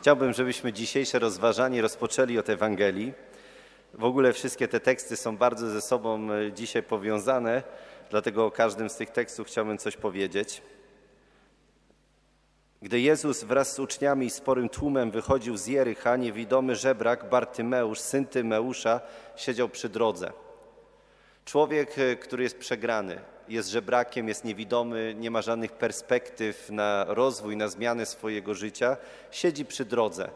Chciałbym, żebyśmy dzisiejsze rozważanie rozpoczęli od Ewangelii. W ogóle wszystkie te teksty są bardzo ze sobą e, dzisiaj powiązane, dlatego o każdym z tych tekstów chciałbym coś powiedzieć. Gdy Jezus wraz z uczniami i sporym tłumem wychodził z Jericha, niewidomy żebrak Bartymeusz, syn Tymeusza, siedział przy drodze. Człowiek, e, który jest przegrany, jest żebrakiem, jest niewidomy, nie ma żadnych perspektyw na rozwój, na zmianę swojego życia, siedzi przy drodze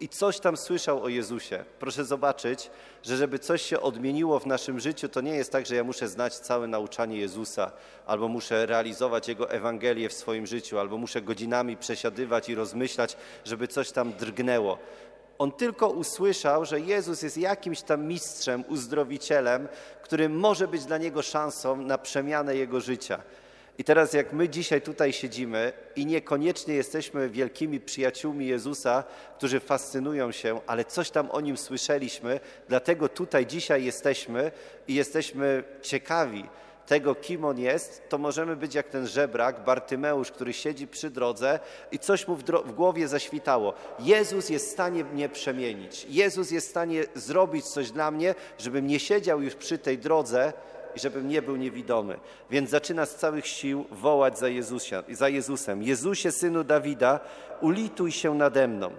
i coś tam słyszał o Jezusie. Proszę zobaczyć, że żeby coś się odmieniło w naszym życiu, to nie jest tak, że ja muszę znać całe nauczanie Jezusa, albo muszę realizować Jego Ewangelię w swoim życiu, albo muszę godzinami przesiadywać i rozmyślać, żeby coś tam drgnęło. On tylko usłyszał, że Jezus jest jakimś tam mistrzem, uzdrowicielem, który może być dla niego szansą na przemianę jego życia. I teraz, jak my dzisiaj tutaj siedzimy i niekoniecznie jesteśmy wielkimi przyjaciółmi Jezusa, którzy fascynują się, ale coś tam o nim słyszeliśmy, dlatego tutaj dzisiaj jesteśmy i jesteśmy ciekawi, tego, kim on jest, to możemy być jak ten żebrak, Bartymeusz, który siedzi przy drodze i coś mu w, w, głowie zaświtało. Jezus jest w stanie mnie przemienić. Jezus jest w stanie zrobić coś dla mnie, żebym nie siedział już przy tej drodze i żebym nie był niewidomy. Więc zaczyna z całych sił wołać za, Jezusia, za Jezusem. Jezusie, Synu Dawida, ulituj się nade mną.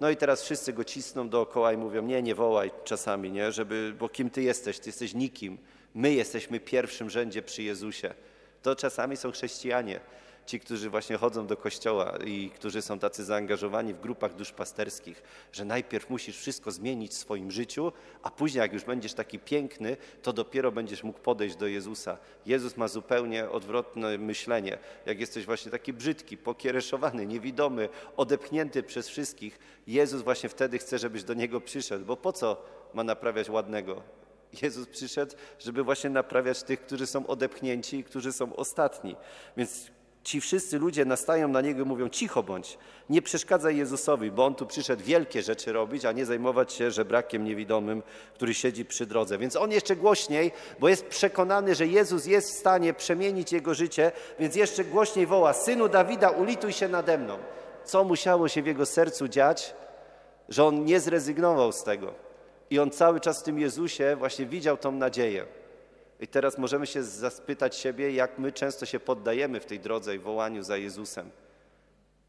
No i teraz wszyscy go cisną dookoła i mówią, nie, nie wołaj czasami, nie, żeby, bo kim ty jesteś? Ty jesteś nikim. My jesteśmy pierwszym rzędzie przy Jezusie. To czasami są chrześcijanie, ci, którzy właśnie chodzą do kościoła i którzy są tacy zaangażowani w grupach duszpasterskich, że najpierw musisz wszystko zmienić w swoim życiu, a później, jak już będziesz taki piękny, to dopiero będziesz mógł podejść do Jezusa. Jezus ma zupełnie odwrotne myślenie. Jak jesteś właśnie taki brzydki, pokiereszowany, niewidomy, odepchnięty przez wszystkich, Jezus właśnie wtedy chce, żebyś do Niego przyszedł, bo po co ma naprawiać ładnego? Jezus przyszedł, żeby właśnie naprawiać tych, którzy są odepchnięci i którzy są ostatni. Więc ci wszyscy ludzie nastają na Niego i mówią, cicho bądź, nie przeszkadzaj Jezusowi, bo On tu przyszedł wielkie rzeczy robić, a nie zajmować się żebrakiem niewidomym, który siedzi przy drodze. Więc On jeszcze głośniej, bo jest przekonany, że Jezus jest w stanie przemienić Jego życie, więc jeszcze głośniej woła, Synu Dawida, ulituj się nade mną. Co musiało się w Jego sercu dziać, że On nie zrezygnował z tego. I on cały czas w tym Jezusie właśnie widział tą nadzieję. I teraz możemy się zapytać siebie, jak my często się poddajemy w tej drodze i wołaniu za Jezusem.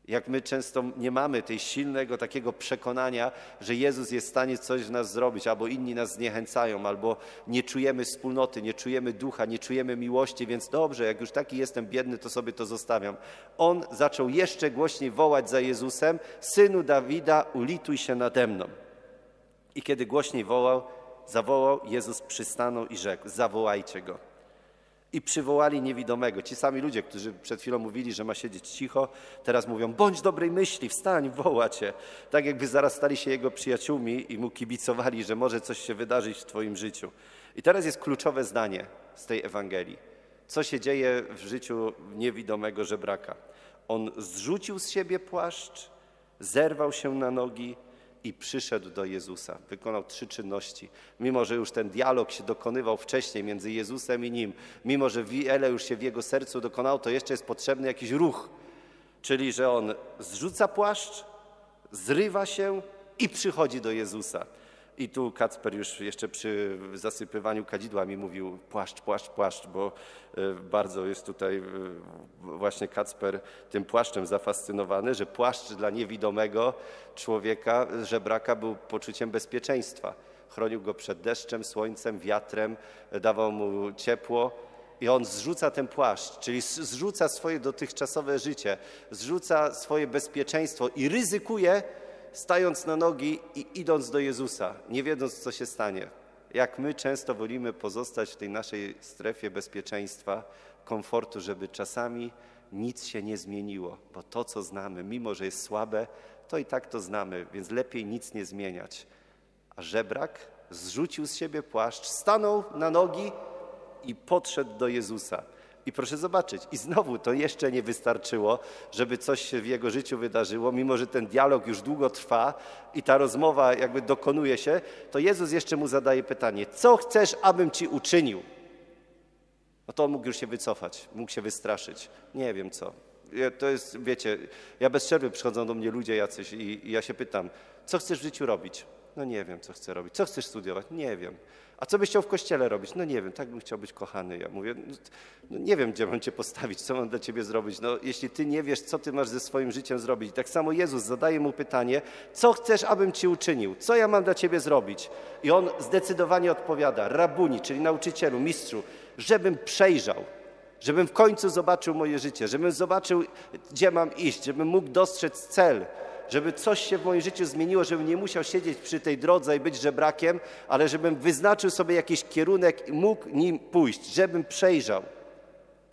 Jak my często nie mamy tej silnego takiego przekonania, że Jezus jest w stanie coś w nas zrobić, albo inni nas zniechęcają, albo nie czujemy wspólnoty, nie czujemy ducha, nie czujemy miłości, więc dobrze, jak już taki jestem biedny, to sobie to zostawiam. On zaczął jeszcze głośniej wołać za Jezusem: Synu Dawida, ulituj się nade mną. I kiedy głośniej wołał, zawołał, Jezus przystanął i rzekł: Zawołajcie go. I przywołali niewidomego. Ci sami ludzie, którzy przed chwilą mówili, że ma siedzieć cicho, teraz mówią: bądź dobrej myśli, wstań, woła cię. Tak jakby zaraz stali się jego przyjaciółmi i mu kibicowali, że może coś się wydarzyć w Twoim życiu. I teraz jest kluczowe zdanie z tej Ewangelii. Co się dzieje w życiu niewidomego żebraka? On zrzucił z siebie płaszcz, zerwał się na nogi, i przyszedł do Jezusa. Wykonał trzy czynności. Mimo, że już ten dialog się dokonywał wcześniej między Jezusem i nim, mimo, że wiele już się w jego sercu dokonało, to jeszcze jest potrzebny jakiś ruch. Czyli, że on zrzuca płaszcz, zrywa się i przychodzi do Jezusa. I tu Kacper już jeszcze przy zasypywaniu kadzidłami mówił płaszcz, płaszcz, płaszcz, bo e, bardzo jest tutaj e, właśnie Kacper tym płaszczem zafascynowany, że płaszcz dla niewidomego człowieka, żebraka był poczuciem bezpieczeństwa. Chronił go przed deszczem, słońcem, wiatrem, dawał mu ciepło. I on zrzuca ten płaszcz, czyli zrzuca swoje dotychczasowe życie, zrzuca swoje bezpieczeństwo i ryzykuje, stając na nogi i idąc do Jezusa, nie wiedząc, co się stanie. Jak my często wolimy pozostać w tej naszej strefie bezpieczeństwa, komfortu, żeby czasami nic się nie zmieniło, bo to, co znamy, mimo że jest słabe, to i tak to znamy, więc lepiej nic nie zmieniać. A żebrak zrzucił z siebie płaszcz, stanął na nogi i podszedł do Jezusa. I proszę zobaczyć, i znowu to jeszcze nie wystarczyło, żeby coś się w jego życiu wydarzyło, mimo że ten dialog już długo trwa i ta rozmowa jakby dokonuje się, to Jezus jeszcze mu zadaje pytanie: Co chcesz, abym ci uczynił? No to on mógł już się wycofać, mógł się wystraszyć. Nie wiem co, To jest, wiecie, ja bez przerwy przychodzą do mnie ludzie jacyś i, i ja się pytam, co chcesz w życiu robić? No nie wiem, co chcę robić. Co chcesz studiować? Nie wiem. A co byś chciał w kościele robić? No nie wiem, tak bym chciał być kochany. Ja mówię, no, no nie wiem, gdzie mam cię postawić, co mam dla ciebie zrobić. No jeśli ty nie wiesz, co ty masz ze swoim życiem zrobić. Tak samo Jezus zadaje mu pytanie, co chcesz, abym ci uczynił? Co ja mam dla ciebie zrobić? I on zdecydowanie odpowiada, rabuni, czyli nauczycielu, mistrzu, żebym przejrzał, żebym w końcu zobaczył moje życie, żebym zobaczył, gdzie mam iść, żebym mógł dostrzec cel, żeby coś się w moim życiu zmieniło, żebym nie musiał siedzieć przy tej drodze i być żebrakiem, ale żebym wyznaczył sobie jakiś kierunek i mógł nim pójść, żebym przejrzał.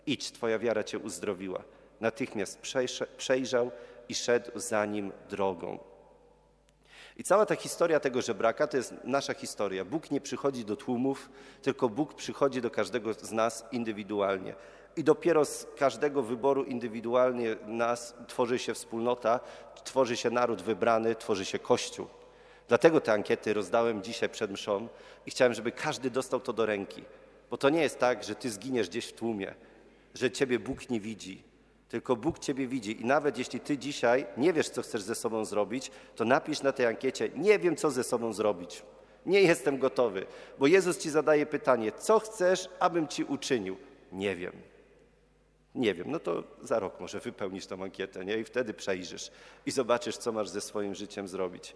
Idź, twoja wiara cię uzdrowiła. Natychmiast przejrzał i szedł za nim drogą. I cała ta historia tego żebraka to jest nasza historia. Bóg nie przychodzi do tłumów, tylko Bóg przychodzi do każdego z nas indywidualnie. I dopiero z każdego wyboru indywidualnie nas tworzy się wspólnota, tworzy się naród wybrany, tworzy się Kościół. Dlatego te ankiety rozdałem dzisiaj przed mszą i chciałem, żeby każdy dostał to do ręki. Bo to nie jest tak, że ty zginiesz gdzieś w tłumie, że ciebie Bóg nie widzi, tylko Bóg ciebie widzi. I nawet jeśli ty dzisiaj nie wiesz, co chcesz ze sobą zrobić, to napisz na tej ankiecie: Nie wiem, co ze sobą zrobić. Nie jestem gotowy, bo Jezus ci zadaje pytanie: Co chcesz, abym ci uczynił? Nie wiem. Nie wiem, no to za rok może wypełnisz tą ankietę, nie? I wtedy przejrzysz i zobaczysz, co masz ze swoim życiem zrobić.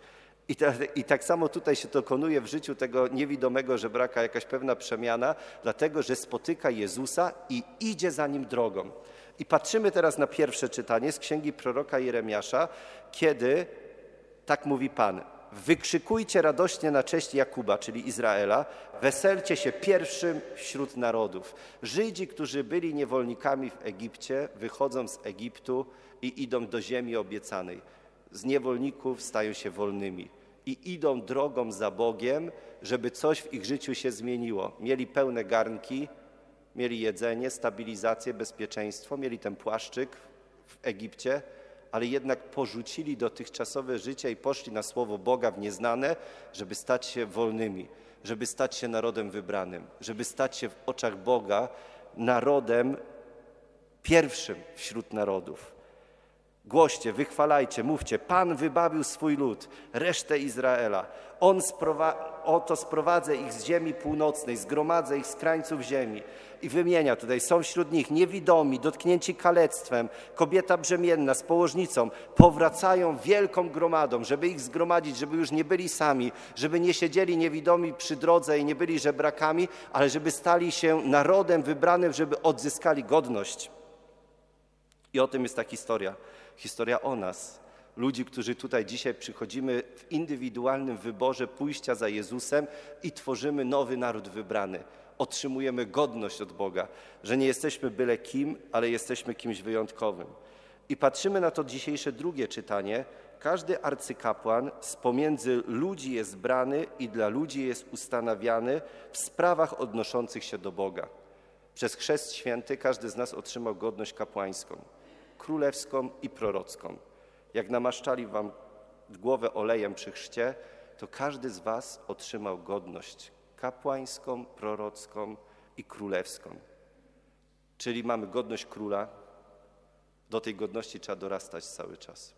I, I tak samo tutaj się dokonuje w życiu tego niewidomego żebraka jakaś pewna przemiana, dlatego że spotyka Jezusa i idzie za nim drogą. I patrzymy teraz na pierwsze czytanie z księgi proroka Jeremiasza, kiedy tak mówi Pan. Wykrzykujcie radośnie na cześć Jakuba, czyli Izraela, weselcie się pierwszym wśród narodów. Żydzi, którzy byli niewolnikami w Egipcie, wychodzą z Egiptu i idą do ziemi obiecanej. Z niewolników stają się wolnymi i idą drogą za Bogiem, żeby coś w ich życiu się zmieniło. Mieli pełne garnki, mieli jedzenie, stabilizację, bezpieczeństwo, mieli ten płaszczyk w Egipcie, ale jednak porzucili dotychczasowe życie i poszli na słowo Boga w nieznane, żeby stać się wolnymi, żeby stać się narodem wybranym, żeby stać się w oczach Boga narodem pierwszym wśród narodów. Głoście, wychwalajcie, mówcie, Pan wybawił swój lud, resztę Izraela. On sprowa- oto sprowadzę ich z ziemi północnej, zgromadzę ich z krańców ziemi. I wymienia tutaj, są wśród nich niewidomi, dotknięci kalectwem, kobieta brzemienna z położnicą, powracają wielką gromadą, żeby ich zgromadzić, żeby już nie byli sami, żeby nie siedzieli niewidomi przy drodze i nie byli żebrakami, ale żeby stali się narodem wybranym, żeby odzyskali godność. I o tym jest ta historia. Historia o nas. Ludzi, którzy tutaj dzisiaj przychodzimy w indywidualnym wyborze pójścia za Jezusem i tworzymy nowy naród wybrany. Otrzymujemy godność od Boga, że nie jesteśmy byle kim, ale jesteśmy kimś wyjątkowym. I patrzymy na to dzisiejsze drugie czytanie. Każdy arcykapłan z pomiędzy ludzi jest brany i dla ludzi jest ustanawiany w sprawach odnoszących się do Boga. Przez chrzest święty każdy z nas otrzymał godność kapłańską, królewską i prorocką. Jak namaszczali wam głowę olejem przy chrzcie, to każdy z was otrzymał godność kapłańską, prorocką i królewską. Czyli mamy godność króla, do tej godności trzeba dorastać cały czas.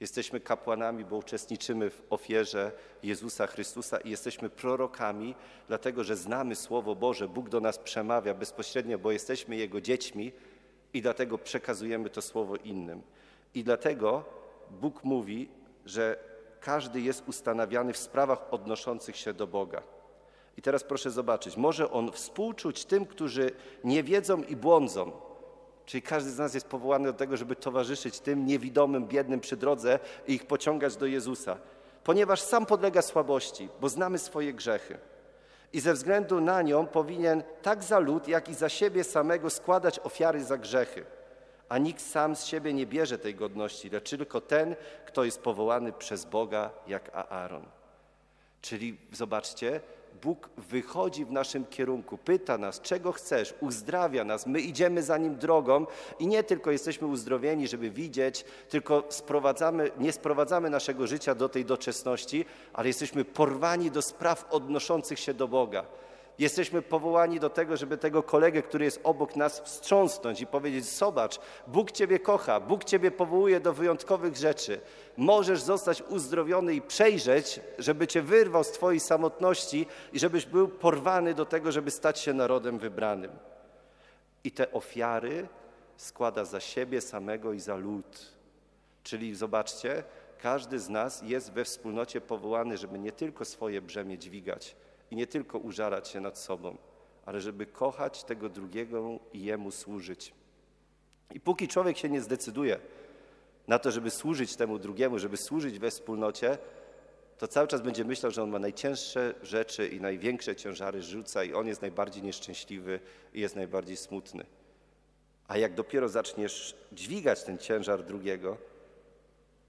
Jesteśmy kapłanami, bo uczestniczymy w ofierze Jezusa Chrystusa i jesteśmy prorokami, dlatego że znamy Słowo Boże. Bóg do nas przemawia bezpośrednio, bo jesteśmy Jego dziećmi i dlatego przekazujemy to Słowo innym. I dlatego Bóg mówi, że każdy jest ustanawiany w sprawach odnoszących się do Boga. I teraz proszę zobaczyć, może On współczuć tym, którzy nie wiedzą i błądzą, Czyli każdy z nas jest powołany do tego, żeby towarzyszyć tym niewidomym, biednym przy drodze i ich pociągać do Jezusa. Ponieważ sam podlega słabości, bo znamy swoje grzechy. I ze względu na nią powinien tak za lud, jak i za siebie samego składać ofiary za grzechy. A nikt sam z siebie nie bierze tej godności, lecz tylko ten, kto jest powołany przez Boga, jak Aaron. Czyli zobaczcie, Bóg wychodzi w naszym kierunku, pyta nas, czego chcesz, uzdrawia nas, my idziemy za Nim drogą i nie tylko jesteśmy uzdrowieni, żeby widzieć, tylko sprowadzamy, nie sprowadzamy naszego życia do tej doczesności, ale jesteśmy porwani do spraw odnoszących się do Boga. Jesteśmy powołani do tego, żeby tego kolegę, który jest obok nas, wstrząsnąć i powiedzieć: Zobacz, Bóg Ciebie kocha, Bóg Ciebie powołuje do wyjątkowych rzeczy. Możesz zostać uzdrowiony i przejrzeć, żeby Cię wyrwał z Twojej samotności i żebyś był porwany do tego, żeby stać się narodem wybranym. I te ofiary składa za siebie samego i za lud. Czyli zobaczcie, każdy z nas jest we wspólnocie powołany, żeby nie tylko swoje brzemię dźwigać i nie tylko użarać się nad sobą, ale żeby kochać tego drugiego i jemu służyć. I póki człowiek się nie zdecyduje na to, żeby służyć temu drugiemu, żeby służyć we wspólnocie, to cały czas będzie myślał, że on ma najcięższe rzeczy i największe ciężary rzuca i on jest najbardziej nieszczęśliwy i jest najbardziej smutny. A jak dopiero zaczniesz dźwigać ten ciężar drugiego,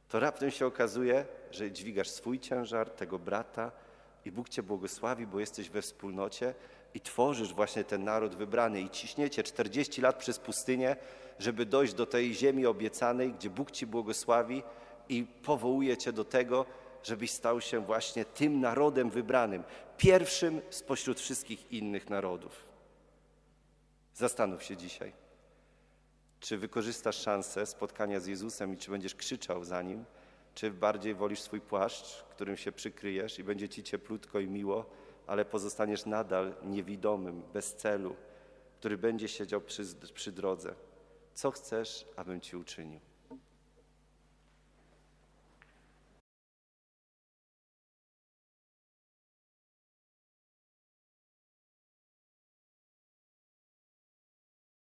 to raptem się okazuje, że dźwigasz swój ciężar, tego brata i Bóg Cię błogosławi, bo jesteś we wspólnocie i tworzysz właśnie ten naród wybrany i ciśniecie 40 lat przez pustynię, żeby dojść do tej ziemi obiecanej, gdzie Bóg Ci błogosławi i powołuje Cię do tego, żebyś stał się właśnie tym narodem wybranym, pierwszym spośród wszystkich innych narodów. Zastanów się dzisiaj, czy wykorzystasz szansę spotkania z Jezusem i czy będziesz krzyczał za Nim, czy bardziej wolisz swój płaszcz, którym się przykryjesz i będzie Ci cieplutko i miło, ale pozostaniesz nadal niewidomym, bez celu, który będzie siedział przy, przy drodze. Co chcesz, abym Ci uczynił?